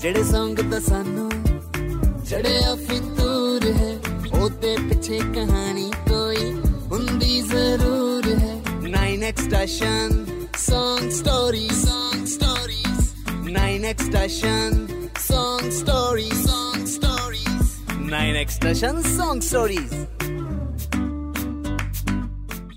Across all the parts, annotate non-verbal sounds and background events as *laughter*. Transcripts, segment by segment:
ਜਿਹੜੇ ਸੰਗ ਤਾਂ ਸਾਨੂੰ ਚੜਿਆ ਫਿਤੂਰ ਹੈ ਉਹਦੇ ਪਿੱਛੇ ਕਹਾਣੀ ਕੋਈ ਹੁੰਦੀ ਜ਼ਰੂਰ ਹੈ 9x station song stories song stories 9x station song stories song stories 9x station song stories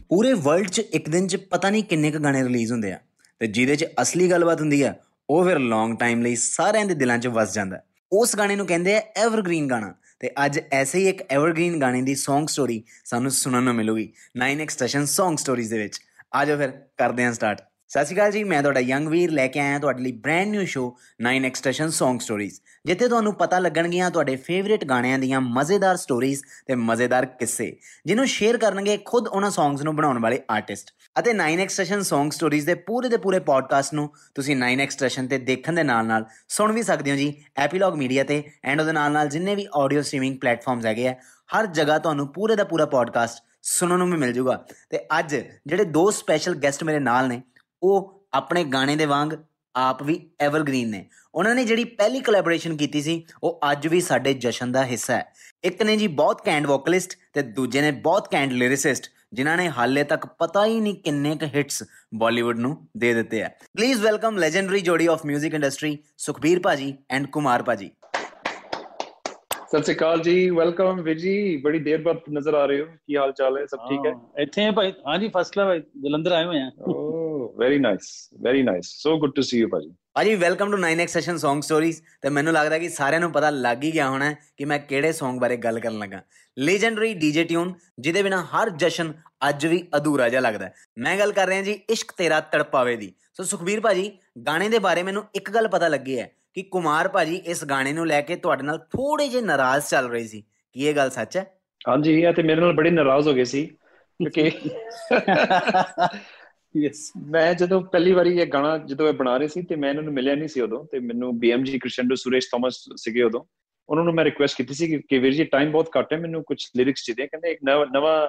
ਪੂਰੇ ਵਰਲਡ 'ਚ ਇੱਕ ਦਿਨ 'ਚ ਪਤਾ ਨਹੀਂ ਕਿੰਨੇ ਕ ਗਾਣੇ ਰਿਲੀਜ਼ ਹੁੰਦੇ ਆ ਤੇ ਜਿਹਦੇ 'ਚ ਅਸਲੀ ਗੱਲਬਾਤ ਹੁੰਦੀ ਆ ਉਹ ਫਿਰ ਲੌਂਗ ਟਾਈਮ ਲਈ ਸਾਰਿਆਂ ਦੇ ਦਿਲਾਂ 'ਚ ਵਸ ਜਾਂਦਾ ਉਸ ਗਾਣੇ ਨੂੰ ਕਹਿੰਦੇ ਆ ਐਵਰਗ੍ਰੀਨ ਗਾਣਾ। ਤੇ ਅੱਜ ਐਸੇ ਹੀ ਇੱਕ ਐਵਰਗ੍ਰੀਨ ਗਾਣੇ ਦੀ Song ਸਟੋਰੀ ਸਾਨੂੰ ਸੁਣਨ ਨੂੰ ਮਿਲੂਗੀ। 9x ਸਟੇਸ਼ਨ Song ਸਟੋਰੀਜ਼ ਦੇ ਵਿੱਚ। ਆਜੋ ਫਿਰ, ਕਰਦੇ ਹਾਂ ਸਟਾਰਟ ਸਤਿ ਸ਼੍ਰੀ ਅਕਾਲ ਜੀ, ਮੈਂ ਤੁਹਾਡਾ ਯੰਗ ਵੀਰ ਲੈ ਕੇ ਆਇਆ ਤੁਹਾਡੇ ਲਈ brand new show 9x station Song stories ਜਿੱਥੇ ਤੁਹਾਨੂੰ ਪਤਾ ਲੱਗਣਗੀਆਂ ਤੁਹਾਡੇ ਫੇਵਰਿਟ ਗਾਣਿਆਂ ਦੀਆਂ ਮਜ਼ੇਦਾਰ ਸਟੋਰੀਜ਼ ਤੇ ਮਜ਼ੇਦਾਰ ਕਿੱਸੇ, ਜਿਹਨੂੰ ਸ਼ੇਅਰ ਕਰਨਗੇ ਖੁਦ ਉਹਨਾਂ ਸੌਂਗਸ ਨੂੰ ਬਣਾਉਣ ਵਾਲੇ ਆਰਟਿਸਟ ਅਤੇ 9x ਸਟੇਸ਼ਨ Song ਸਟੋਰੀਜ਼ ਦੇ ਪੂਰੇ ਦੇ ਪੂਰੇ ਪੋਡਕਾਸਟ ਨੂੰ ਤੁਸੀਂ 9x ਸਟੇਸ਼ਨ ਤੇ ਦੇਖਣ ਦੇ ਨਾਲ ਨਾਲ ਸੁਣ ਵੀ ਸਕਦੇ ਹੋ ਜੀ ਐਪੀਲੌਗ ਮੀਡੀਆ ਤੇ ਐਂਡ ਉਹਦੇ ਨਾਲ ਨਾਲ ਜਿੰਨੇ ਵੀ ਆਡੀਓ ਸਟ੍ਰੀਮਿੰਗ ਪਲੇਟਫਾਰਮਸ ਹੈਗੇ ਆ, ਹਰ ਜਗ੍ਹਾ ਤੁਹਾਨੂੰ ਪੂਰੇ ਦਾ ਪੂਰਾ ਪੋਡਕਾਸਟ ਸੁਣਨ ਨੂੰ ਵੀ ਮਿਲ ਜਾਊਗਾ ਤੇ ਅੱਜ ਜਿਹੜੇ ਦੋ ਸਪੈਸ਼ਲ ਗੈਸਟ ਮੇਰੇ ਨਾਲ ਨੇ ਉਹ ਆਪਣੇ ਗਾਣੇ ਦੇ ਵਾਂਗ ਆਪ ਵੀ ਐਵਰਗ੍ਰੀਨ ਨੇ। ਉਹਨਾਂ ਨੇ ਜਿਹੜੀ ਪਹਿਲੀ ਕੋਲੈਬੋਰੇਸ਼ਨ ਕੀਤੀ ਸੀ ਉਹ ਅੱਜ ਵੀ ਸਾਡੇ ਜਸ਼ਨ ਦਾ ਹਿੱਸਾ ਹੈ। ਇੱਕ ਨੇ ਜੀ ਬਹੁਤ ਕੈਂਡ ਵੋਕਲਿਸਟ ਤੇ ਦੂਜੇ ਨੇ ਬਹੁਤ ਕੈਂਡ ਲਿਰਿਸਿਸਟ ਜਿਨ੍ਹਾਂ ਨੇ ਹਾਲੇ ਤੱਕ ਪਤਾ ਹੀ ਨਹੀਂ ਕਿੰਨੇ ਕ ਹਿੱਟਸ ਬਾਲੀਵੁੱਡ ਨੂੰ ਦੇ ਦਿੱਤੇ ਆ। ਪਲੀਜ਼ ਵੈਲਕਮ ਲੈਜੈਂਡਰੀ ਜੋੜੀ ਆਫ 뮤직 ਇੰਡਸਟਰੀ ਸੁਖਬੀਰ ਭਾਜੀ ਐਂਡ ਕੁਮਾਰ ਭਾਜੀ। ਸਤਿ ਸ਼੍ਰੀ ਅਕਾਲ ਜੀ ਵੈਲਕਮ ਵਿਜੀ ਬੜੀ ਦੇਰ ਬਾਅਦ ਨਜ਼ਰ ਆ ਰਹੇ ਹੋ। ਕੀ ਹਾਲ ਚਾਲ ਹੈ? ਸਭ ਠੀਕ ਹੈ? ਇੱਥੇ ਭਾਈ। ਹਾਂਜੀ ਫਸਟ ਕਲਾਸ ਜਲੰਧਰ ਆਏ ਹੋਏ ਆ। Very nice very nice so good to see you ਭਾਜੀ। ਭਾਜੀ welcome to 9x session Song stories ਤੇ ਮੈਨੂੰ ਲੱਗਦਾ ਕਿ ਸਾਰਿਆਂ ਨੂੰ ਪਤਾ ਲੱਗ ਹੀ ਗਿਆ ਹੋਣਾ ਕਿ ਮੈਂ ਕਿਹੜੇ Song ਬਾਰੇ ਗੱਲ ਕਰਨ ਲੱਗਾ। ਲੈਜੈਂਡਰੀ ਡੀਜੇ ਟਿਊਨ ਜਿਹਦੇ ਬਿਨਾ ਹਰ ਜਸ਼ਨ ਅੱਜ ਵੀ ਅਧੂਰਾ ਜਿਹਾ ਲੱਗਦਾ ਮੈਂ ਗੱਲ ਕਰ ਰਿਹਾ ਜੀ ਇਸ਼ਕ ਤੇਰਾ ਤੜਪਾਵੇ ਦੀ। ਸੋ ਸੁਖਬੀਰ ਭਾਜੀ ਗਾਣੇ ਦੇ ਬਾਰੇ ਮੈਨੂੰ ਇੱਕ ਗੱਲ ਪਤਾ ਲੱਗੀ ਹੈ ਕਿ ਕੁਮਾਰ ਭਾਜੀ ਇਸ ਗਾਣੇ ਨੂੰ ਲੈ ਕੇ ਤੁਹਾਡੇ ਨਾਲ ਥੋੜੇ ਜਿਹਾ ਨਾਰਾਜ਼ ਚੱਲ ਰਹੇ ਸੀ। ਕੀ ਇਹ ਗੱਲ ਸੱਚ ਹੈ? ਹਾਂਜੀ ਇਹ ਤੇ ਮੇਰੇ ਨਾਲ ਬੜੇ ਨਾਰਾਜ਼ ਹੋ ਗਏ ਸੀ। *laughs* ਕਿਉਂਕਿ ਯੈਸ ਮੈਂ ਜਦੋਂ ਪਹਿਲੀ ਵਾਰੀ ਇਹ ਗਾਣਾ ਜਦੋਂ ਇਹ ਬਣਾ ਰਹੇ ਸੀ ਤੇ ਮੈਂ ਇਹਨਾਂ ਨੂੰ ਮਿਲਿਆ ਨਹੀਂ ਸੀ ਉਦੋਂ ਤੇ ਮੈਨੂੰ ਬੀਐਮਜੀ ਕ੍ਰਿਸ਼ਨਡੋ ਸੁਰੇਸ਼ ਥਾਮਸ ਸੀਗੇ ਉਦੋਂ। ਉਹਨਾਂ ਨੂੰ ਮੈਂ ਰਿਕੁਐਸਟ ਕੀਤੀ ਸੀ ਕਿ ਵੀਰ ਜੀ ਟਾਈਮ ਬਹੁਤ ਘੱਟ ਹੈ, ਮੈਨੂੰ ਕੁਝ ਲਿਰਿਕਸ ਚਾਹੀਦੇ ਕਹਿੰਦੇ ਇੱਕ ਨਵਾਂ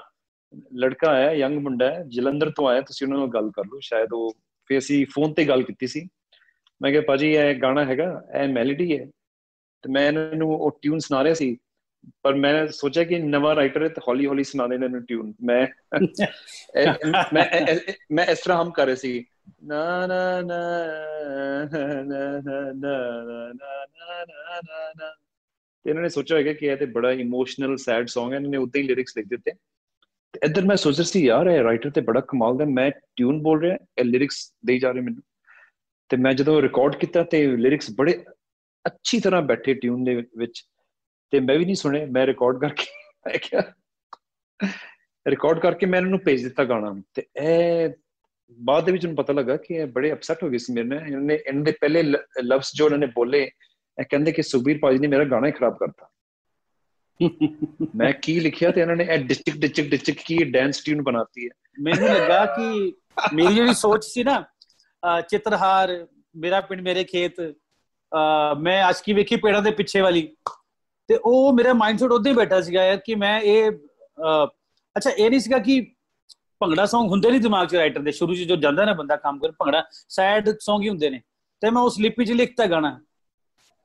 ਲੜਕਾ ਆਇਆ ਯੰਗ ਮੁੰਡਾ ਹੈ, ਜਲੰਧਰ ਤੋਂ ਆਇਆ, ਤੁਸੀਂ ਉਹਨਾਂ ਨਾਲ ਗੱਲ ਕਰ ਲਓ। ਸ਼ਾਇਦ ਉਹ ਫੇ ਅਸੀਂ ਫੋਨ ਤੇ ਗੱਲ ਕੀਤੀ ਸੀ। ਮੈਂ ਕਿਹਾ, ਭਾਜੀ, ਇਹ ਗਾਣਾ ਹੈਗਾ, ਇਹ ਮੈਲੋਡੀ ਹੈ। ਤੇ ਮੈਂ ਇਹਨਾਂ ਨੂੰ ਉਹ ਟਿਊਨ ਸੁਣਾ ਰਿਹਾ ਸੀ। ਪਰ ਮੈਂ ਸੋਚਿਆ ਕਿ ਨਵਾਂ ਰਾਈਟਰ ਹੈ ਤੇ ਹੌਲੀ ਹੌਲੀ ਸੁਣਾ ਦੇਣਾ ਇਹਨੂੰ ਟਿਊਨ ਮੈਂ ਮੈਂ ਮੈਂ ਇਸ ਤਰ੍ਹਾਂ ਹਮ ਕਰ ਰਹੇ ਸੀ ਨਾ ਨਾ ਨਾ ਨਾ ਨਾ ਨਾ ਨਾ ਨਾ ਨਾ ਤੇ ਇਹਨਾਂ ਨੇ ਸੋਚਿਆ ਹੋਵੇਗਾ ਕਿ ਇਹ ਤੇ ਬੜਾ ਇਮੋਸ਼ਨਲ ਸੈਡ Song ਹੈ ਇਹਨਾਂ ਨੇ ਉਦਾਂ ਹੀ ਲਿਰਿਕਸ ਲਿਖ ਦਿੱਤੇ ਤੇ ਇੱਧਰ ਮੈਂ ਸੋਚ ਰਿਹਾ ਸੀ ਯਾਰ ਇਹ ਰਾਈਟਰ ਤੇ ਬੜਾ ਕਮਾਲ ਦਾ ਮੈਂ ਟਿਊਨ ਬੋਲ ਰਿਹਾ ਇਹ ਲਿਰਿਕਸ ਦੇਈ ਜਾ ਰਹੇ ਮੈਨੂੰ ਤੇ ਮੈਂ ਜਦੋਂ ਰਿਕਾਰਡ ਕੀਤਾ ਤੇ ਲਿਰਿਕਸ ਬੜੇ ਅੱਛੀ ਤਰ੍ਹਾਂ ਬੈਠੇ ਟਿਊਨ ਦੇ ਵਿੱਚ ਤੇ ਮੈਂ ਵੀ ਨਹੀਂ ਸੁਣੇ ਮੈਂ ਰਿਕਾਰਡ ਕਰਕੇ ਮੈਂ ਕਿਹਾ ਰਿਕਾਰਡ ਕਰਕੇ ਮੈਂ ਇਹਨਾਂ ਨੂੰ ਭੇਜ ਦਿੱਤਾ ਗਾਣਾ। ਤੇ ਇਹ ਬਾਅਦ ਦੇ ਵਿੱਚ ਮੈਨੂੰ ਪਤਾ ਲੱਗਾ ਕਿ ਇਹ ਬੜੇ ਅਪਸੈਟ ਹੋ ਗਏ ਸੀ ਮੇਰੇ ਨਾਲ। ਇਹਨਾਂ ਨੇ ਇਹਨਾਂ ਦੇ ਪਹਿਲੇ ਲਫ਼ਜ਼ ਜੋ ਉਹਨਾਂ ਨੇ ਬੋਲੇ, ਇਹ ਕਹਿੰਦੇ ਕਿ ਸੁਖਬੀਰ ਭਾਜੀ ਨੇ ਮੇਰਾ ਗਾਣਾ ਹੀ ਖਰਾਬ ਕਰਤਾ। ਮੈਂ ਕੀ ਲਿਖਿਆ ਤੇ ਇਹਨਾਂ ਨੇ ਇਹ ਡਿਸਟ੍ਰਿਕਟ ਡਿਸਟ੍ਰਿਕਟ ਡਿਸਟ੍ਰਿਕਟ ਕੀ ਡਾਂਸ ਟਿਊਨ ਬਣਾਤੀ ਹੈ। ਮੈਨੂੰ ਲੱਗਾ ਕਿ ਮੇਰੀ ਜਿਹੜੀ ਸੋਚ ਸੀ ਨਾ ਚਿੱਤਰਹਾਰ, ਮੇਰਾ ਪਿੰਡ, ਮੇਰੇ ਖੇਤ ਮੈਂ ਆਸ਼ਕੀ ਵੇਖੀ ਪੇੜਾਂ ਦੇ ਪਿੱਛੇ ਵਾਲੀ। ਤੇ ਉਹ ਮੇਰਾ ਮਾਈਂਡਸੈਟ ਉਦੋਂ ਹੀ ਬੈਠਾ ਸੀਗਾ ਯਾਰ ਕਿ ਮੈਂ ਇਹ ਅੱਛਾ ਇਹ ਨਹੀਂ ਸੀਗਾ ਕਿ ਭੰਗੜਾ Song ਹੁੰਦੇ ਨਹੀਂ ਦਿਮਾਗ 'ਚ ਰਾਈਟਰ ਦੇ ਸ਼ੁਰੂ 'ਚ ਜੋ ਜਾਂਦਾ ਨਾ ਬੰਦਾ ਕੰਮ ਕਰ ਭੰਗੜਾ ਸੈਡ Song ਹੀ ਹੁੰਦੇ ਨੇ। ਤੇ ਮੈਂ ਉਸ ਲਿਪੀ 'ਚ ਲਿਖਤਾ ਗਾਣਾ।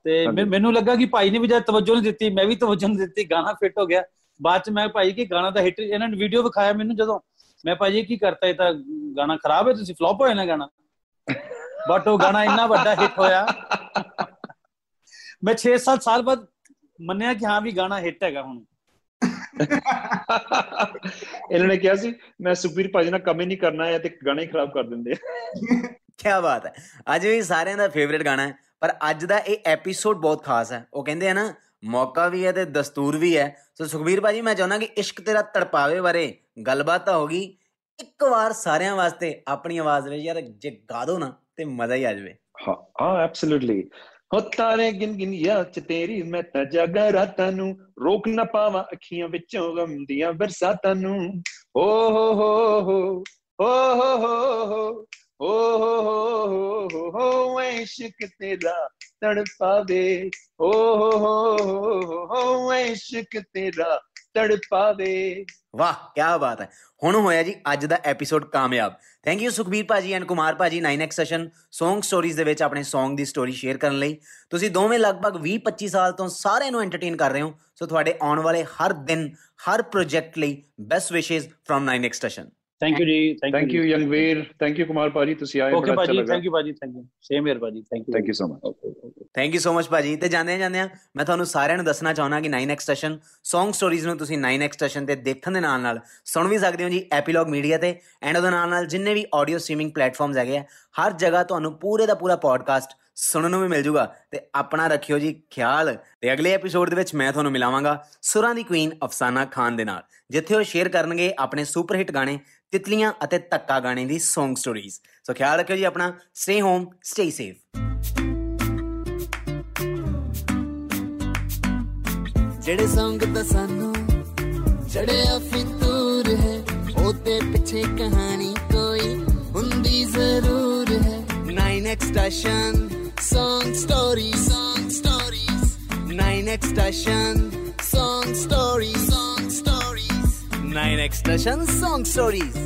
ਤੇ ਮੈਨੂੰ ਲੱਗਾ ਕਿ ਭਾਈ ਨੇ ਵੀ ਜਦ ਤਵੱਜੋ ਨਹੀਂ ਦਿੱਤੀ ਮੈਂ ਵੀ ਤਵੱਜੋ ਨਹੀਂ ਦਿੱਤੀ ਗਾਣਾ ਫਿੱਟ ਹੋ ਗਿਆ। ਬਾਅਦ 'ਚ ਮੈਂ ਭਾਈ ਕਿ ਗਾਣਾ ਦਾ ਹਿੱਟ ਇਹਨਾਂ ਨੇ ਵੀਡੀਓ ਵਿਖਾਇਆ ਮੈਨੂੰ ਜਦੋਂ। ਮੈਂ ਭਾਜੀ ਕੀ ਕਰਤਾ ਇਹ ਤਾਂ ਗਾਣਾ ਖਰਾਬ ਹੈ ਤੁਸੀਂ ਫਲॉप ਹੋਇਆ ਨਾ ਗਾਣਾ। ਬਟ ਉਹ ਗਾਣਾ ਇੰਨਾ ਵੱਡਾ ਹਿੱਟ ਹੋਇਆ। ਮੈਂ 6-7 ਸਾਲ ਬਾਅਦ ਮੰਨਿਆ ਕਿ ਹਾਂ ਵੀ ਗਾਣਾ ਹਿੱਟ ਹੈਗਾ ਹੁਣ। ਇਹਨਾਂ ਨੇ ਕਿਹਾ ਸੀ ਮੈਂ ਸੁਪੀਰ ਭਾਜੀ ਨਾਲ ਕੰਮ ਹੀ ਨਹੀਂ ਕਰਨਾ ਹੈ ਤੇ ਗਾਣਾ ਹੀ ਖਰਾਬ ਕਰ ਦਿੰਦੇ ਕੀ ਬਾਤ ਹੈ। ਅੱਜ ਵੀ ਸਾਰਿਆਂ ਦਾ ਫੇਵਰਿਟ ਗਾਣਾ ਹੈ ਪਰ ਅੱਜ ਦਾ ਇਹ ਐਪੀਸੋਡ ਬਹੁਤ ਖਾਸ ਹੈ। ਉਹ ਕਹਿੰਦੇ ਆ ਨਾ ਮੌਕਾ ਵੀ ਹੈ ਤੇ ਦਸਤੂਰ ਵੀ ਹੈ। ਸੋ ਸੁਖਬੀਰ ਭਾਜੀ ਮੈਂ ਚਾਹੁੰਦਾ ਕਿ ਇਸ਼ਕ ਤੇਰਾ ਤੜਪਾਵੇ ਬਾਰੇ ਗੱਲਬਾਤ ਤਾਂ ਹੋਗੀ ਇੱਕ ਵਾਰ ਸਾਰਿਆਂ ਵਾਸਤੇ ਆਪਣੀ ਆਵਾਜ਼ ਵਿੱਚ ਯਾਰ ਜੇ ਗਾ ਦੋ ਨਾ ਤੇ ਮਜ਼ਾ ਹੀ ਆ ਜਾਵੇ। ਹਾਂ ਹਾਂ ਐਬਸੋਲੂਟਲੀ ਹੋ ਤਾਰੇ ਗਿਣ ਗਿਣ ਯਾ ਚ ਤੇਰੀ ਮੈਂ ਤਾਂ ਜਾਗਾ ਰਾਤਾਂ ਨੂੰ। ਰੋਕ ਨਾ ਪਾਵਾਂ ਅੱਖੀਆਂ ਵਿੱਚੋਂ ਗਮ ਦੀਆਂ ਬਰਸਾਤਾਂ ਨੂੰ। ਓ ਹੋ ਹੋ ਹੋ, ਓ ਹੋ ਹੋ ਹੋ, ਓ ਹੋ ਹੋ ਹੋ ਹੋ ਇਸ਼ਕ ਤੇਰਾ ਤੜਪਾਵੇ ਓ ਹੋ ਹੋ ਹੋ ਹੋ ਇਸ਼ਕ ਤੇਰਾ ਤੜਪਾਵੇ ਵਾਹ ਕੀ ਬਾਤ ਹੈ। ਹੁਣ ਹੋਇਆ ਜੀ ਅੱਜ ਦਾ ਐਪੀਸੋਡ ਕਾਮਯਾਬ। ਥੈਂਕ ਯੂ ਸੁਖਬੀਰ ਭਾਜੀ ਐਂਡ ਕੁਮਾਰ ਭਾਜੀ 9x ਸੈਸ਼ਨ Song Stories ਦੇ ਵਿੱਚ ਆਪਣੇ Song ਦੀ ਸਟੋਰੀ ਸ਼ੇਅਰ ਕਰਨ ਲਈ। ਤੁਸੀਂ ਦੋਵੇਂ ਲਗਭਗ 20-25 ਸਾਲ ਤੋਂ ਸਾਰਿਆਂ ਨੂੰ ਐਂਟਰਟੇਨ ਕਰ ਰਹੇ ਹੋ ਸੋ ਤੁਹਾਡੇ ਆਉਣ ਵਾਲੇ ਹਰ ਦਿਨ ਹਰ ਪ੍ਰੋਜੈਕਟ ਲਈ ਬੈਸਟ ਵਿਸ਼ੇਸ firm 9x session thank you ਜੀ thank you Yangveer thank you Kumar ਭਾਜੀ ਤੁਸੀਂ ਆਏ ਓਕੇ ਬੜਾ ਅੱਛਾ ਭਾਜੀ ਲੱਗਾ। ਥੈਂਕ ਯੂ ਭਾਜੀ ਥੈਂਕ ਯੂ ਸੇਮ ਹੀਅਰ ਭਾਜੀ thank you thank you so much thank you so much ਭਾਜੀ। ਤੇ ਜਾਂਦੇ ਜਾਂਦੇ ਆ ਮੈਂ ਤੁਹਾਨੂੰ ਸਾਰਿਆਂ ਨੂੰ ਦੱਸਣਾ ਚਾਹੁੰਦਾ ਕਿ 9x ਸੈਸ਼ਨ Song Stories ਨੂੰ ਤੁਸੀਂ 9x ਸੈਸ਼ਨ ਤੇ ਦੇਖਣ ਦੇ ਨਾਲ ਨਾਲ ਸੁਣ ਵੀ ਸਕਦੇ ਹੋ ਜੀ ਐਪੀਲੌਗ ਮੀਡੀਆ ਤੇ। ਐਂਡ ਉਹਦੇ ਨਾਲ ਨਾਲ ਜਿੰਨੇ ਵੀ ਆਡੀਓ ਸਟ੍ਰੀਮਿੰਗ ਪਲੇਟਫਾਰਮਸ ਹੈਗੇ ਆ, ਹਰ ਜਗ੍ਹਾ ਤੁਹਾਨੂੰ ਪੂਰੇ ਦਾ ਪੂਰਾ ਪੋਡਕਾਸਟ ਸੁਣਨ ਨੂੰ ਵੀ ਮਿਲ ਜੂਗਾ। ਤੇ ਆਪਣਾ ਰੱਖਿਓ ਜੀ ਖਿਆਲ। ਤੇ ਅਗਲੇ ਐਪੀਸੋਡ ਦੇ ਵਿੱਚ ਮੈਂ ਤੁਹਾਨੂੰ ਮਿਲਾਵਾਂਗਾ ਸੁਰਾਂ ਦੀ ਕੁਈਨ ਅਫਸਾਨਾ ਖਾਨ ਦੇ ਨਾਲ, ਜਿੱਥੇ ਉਹ ਸ਼ੇਅਰ ਕਰਨਗੇ ਆਪਣੇ ਸੁਪਰ ਹਿੱਟ ਗਾਣੇ, ਤਿਤਲੀਆਂ ਅਤੇ ਤੱਕਾ ਗਾਣੇ ਦੀ Song Stories ਸੋ ਖਿਆਲ ਰੱਖਿਓ ਜੀ ਆਪਣਾ। ਸਟੇ ਹੋਮ ਸਟੇ ਸੇਫ ਜਿਹੜੇ ਸੰਗ ਤਾਂ ਸਾਨੂੰ ਚੜਿਆ ਫਿਤੂਰ ਹੈ ਉਹਦੇ ਪਿੱਛੇ ਕਹਾਣੀ ਕੋਈ ਹੁੰਦੀ ਜ਼ਰੂਰ ਹੈ 9x station Song Stories Song Stories 9x station Song Stories Song Stories 9x Station Song Stories